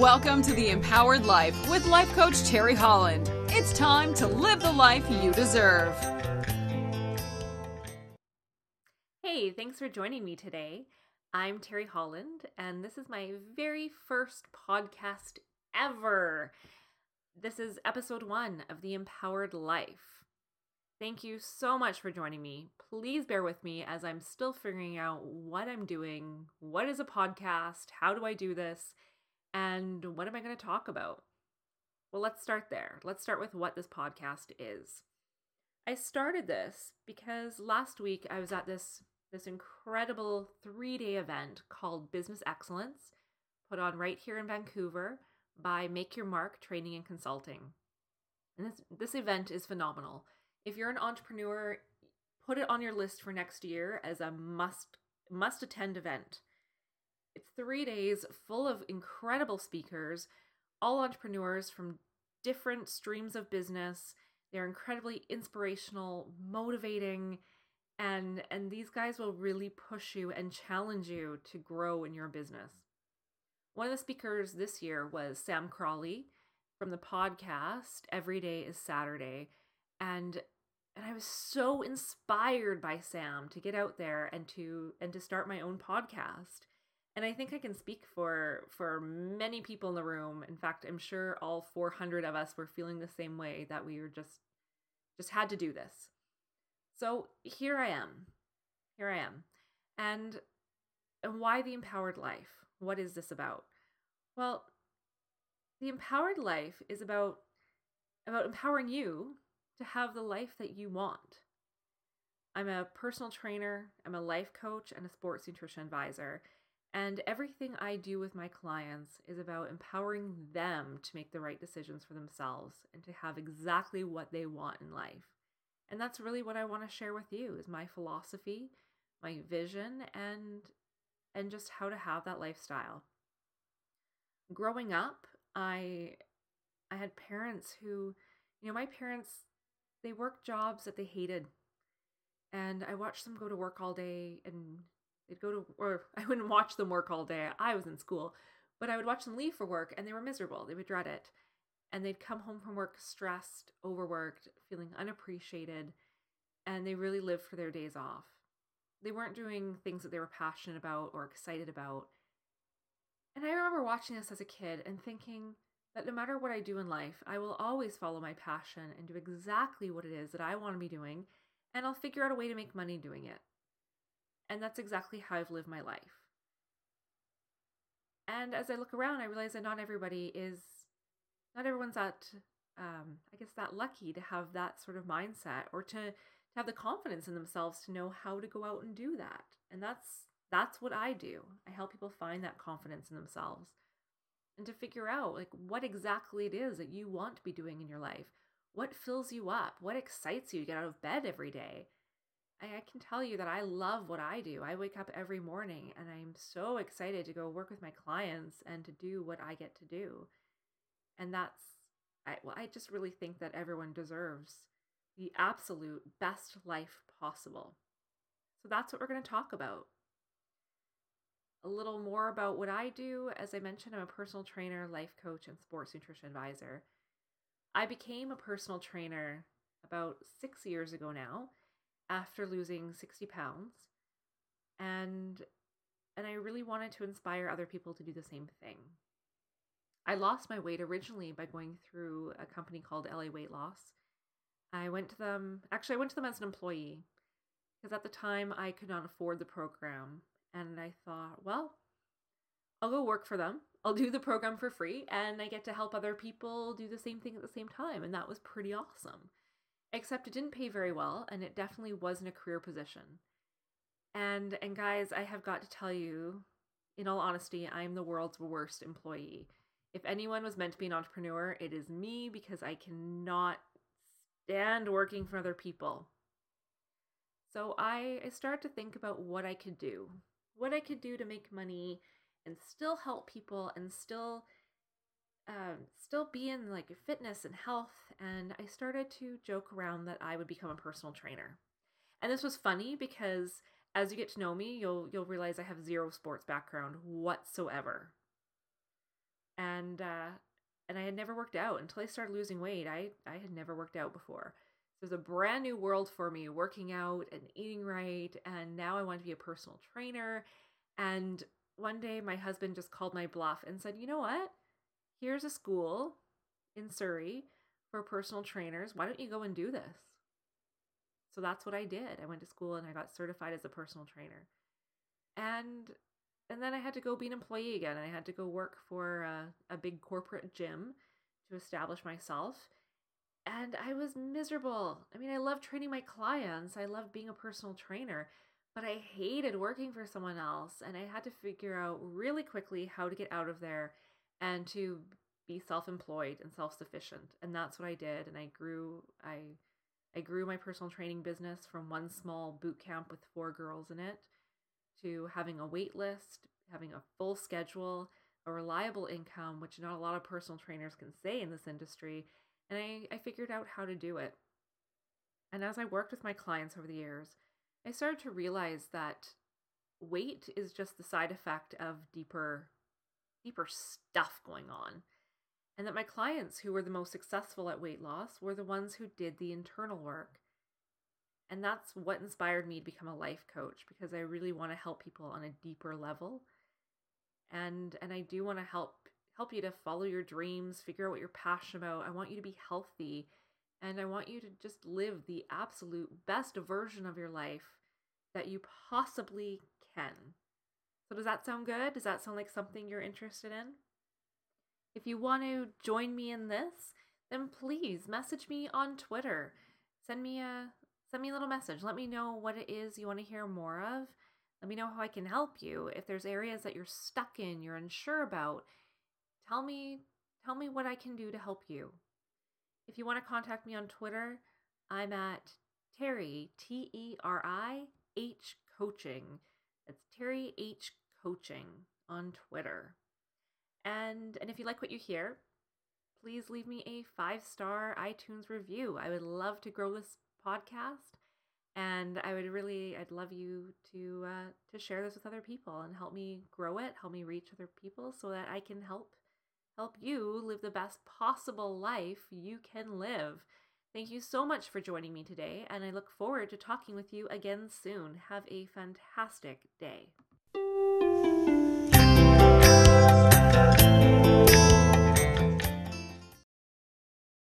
Welcome to the Empowered Life with life coach Teri Holland. It's time to live the life you deserve. Hey, thanks for joining me today. I'm Teri Holland, and this is my very first podcast ever. This is episode one of The Empowered Life. Thank you so much for joining me. Please bear with me as I'm still figuring out what I'm doing. What is a podcast? How do I do this? And what am I going to talk about? Well, let's start there. Let's start with what this podcast is. I started this because last week I was at this this incredible 3-day event called Business Excellence put on right here in Vancouver by Make Your Mark Training and Consulting. And this this event is phenomenal. If you're an entrepreneur, put it on your list for next year as a must must attend event. It's three days full of incredible speakers, all entrepreneurs from different streams of business. They're incredibly inspirational, motivating, and and these guys will really push you and challenge you to grow in your business. One of the speakers this year was Sam Crowley from the podcast Every Day is Saturday, and and I was so inspired by Sam to get out there and to and to start my own podcast and i think i can speak for for many people in the room. In fact i'm sure all 400 of us were feeling the same way that we were just just had to do this. So here i am. Here i am. And and why the empowered life? What is this about? Well the empowered life is about about empowering you to have the life that you want. I'm a personal trainer. I'm a life coach and a sports nutrition advisor and everything I do with my clients is about empowering them to make the right decisions for themselves and to have exactly what they want in life. And that's really what I want to share with you is my philosophy, my vision and and just how to have that lifestyle. Growing up, I I had parents who, you know, my parents they worked jobs that they hated. And I watched them go to work all day and They'd go to, or I wouldn't watch them work all day. I was in school, but I would watch them leave for work and they were miserable. They would dread it. And they'd come home from work stressed, overworked, feeling unappreciated, and they really lived for their days off. They weren't doing things that they were passionate about or excited about. And I remember watching this as a kid and thinking that no matter what I do in life, I will always follow my passion and do exactly what it is that I want to be doing, and I'll figure out a way to make money doing it. And that's exactly how I've lived my life. And as I look around, I realize that not everybody is, not everyone's that, um, I guess, that lucky to have that sort of mindset or to, to have the confidence in themselves to know how to go out and do that. And that's that's what I do. I help people find that confidence in themselves and to figure out like what exactly it is that you want to be doing in your life. What fills you up? What excites you to get out of bed every day? I, can tell you that I love what I do. I wake up every morning and I'm so excited to go work with my clients and to do what I get to do. And that's, I, well, I just really think that everyone deserves the absolute best life possible. So that's what we're going to talk about. A little more about what I do. As I mentioned, I'm a personal trainer, life coach, and sports nutrition advisor. I became a personal trainer about six years ago now after losing 60 pounds and and I really wanted to inspire other people to do the same thing. I lost my weight originally by going through a company called LA Weight Loss. I went to them, actually, I went to them as an employee because at the time I could not afford the program. And I thought, well, I'll go work for them. I'll do the program for free and I get to help other people do the same thing at the same time. And that was pretty awesome except it didn't pay very well and it definitely wasn't a career position. And and guys, I have got to tell you, in all honesty, I'm the world's worst employee. If anyone was meant to be an entrepreneur, it is me because I cannot stand working for other people. So I, I started to think about what I could do, what I could do to make money and still help people and still um, still be in like fitness and health, and I started to joke around that I would become a personal trainer. And this was funny because as you get to know me, you'll you'll realize I have zero sports background whatsoever. and uh, and I had never worked out until I started losing weight. I I had never worked out before. So it was a brand new world for me, working out and eating right. And now I want to be a personal trainer. And one day my husband just called my bluff and said, "You know what? Here's a school in Surrey for personal trainers. Why don't you go and do this?" So that's what I did. I went to school and I got certified as a personal trainer. And and then I had to go be an employee again. I had to go work for a, a big corporate gym to establish myself. And I was miserable. I mean, I love training my clients, I love being a personal trainer, but I hated working for someone else. And I had to figure out really quickly how to get out of there and to be self-employed and self-sufficient. And that's what I did. And I grew, I I grew my personal training business from one small boot camp with four girls in it to having a wait list, having a full schedule, a reliable income, which not a lot of personal trainers can say in this industry. And I, I figured out how to do it. And as I worked with my clients over the years, I started to realize that weight is just the side effect of deeper deeper stuff going on. And that my clients who were the most successful at weight loss were the ones who did the internal work. And that's what inspired me to become a life coach because I really want to help people on a deeper level. And and I do want to help help you to follow your dreams, figure out what you're passionate about. I want you to be healthy and I want you to just live the absolute best version of your life that you possibly can. So does that sound good? Does that sound like something you're interested in? If you want to join me in this, then please message me on Twitter. Send me a send me a little message. Let me know what it is you want to hear more of. Let me know how I can help you. If there's areas that you're stuck in, you're unsure about, tell me tell me what I can do to help you. If you want to contact me on Twitter, I'm at Teri T E R I H coaching. That's Teri H coaching on Twitter. And and if you like what you hear, please leave me a five-star iTunes review. I would love to grow this podcast and I would really I'd love you to uh, to share this with other people and help me grow it, help me reach other people so that I can help help you live the best possible life you can live. Thank you so much for joining me today, and I look forward to talking with you again soon. Have a fantastic day.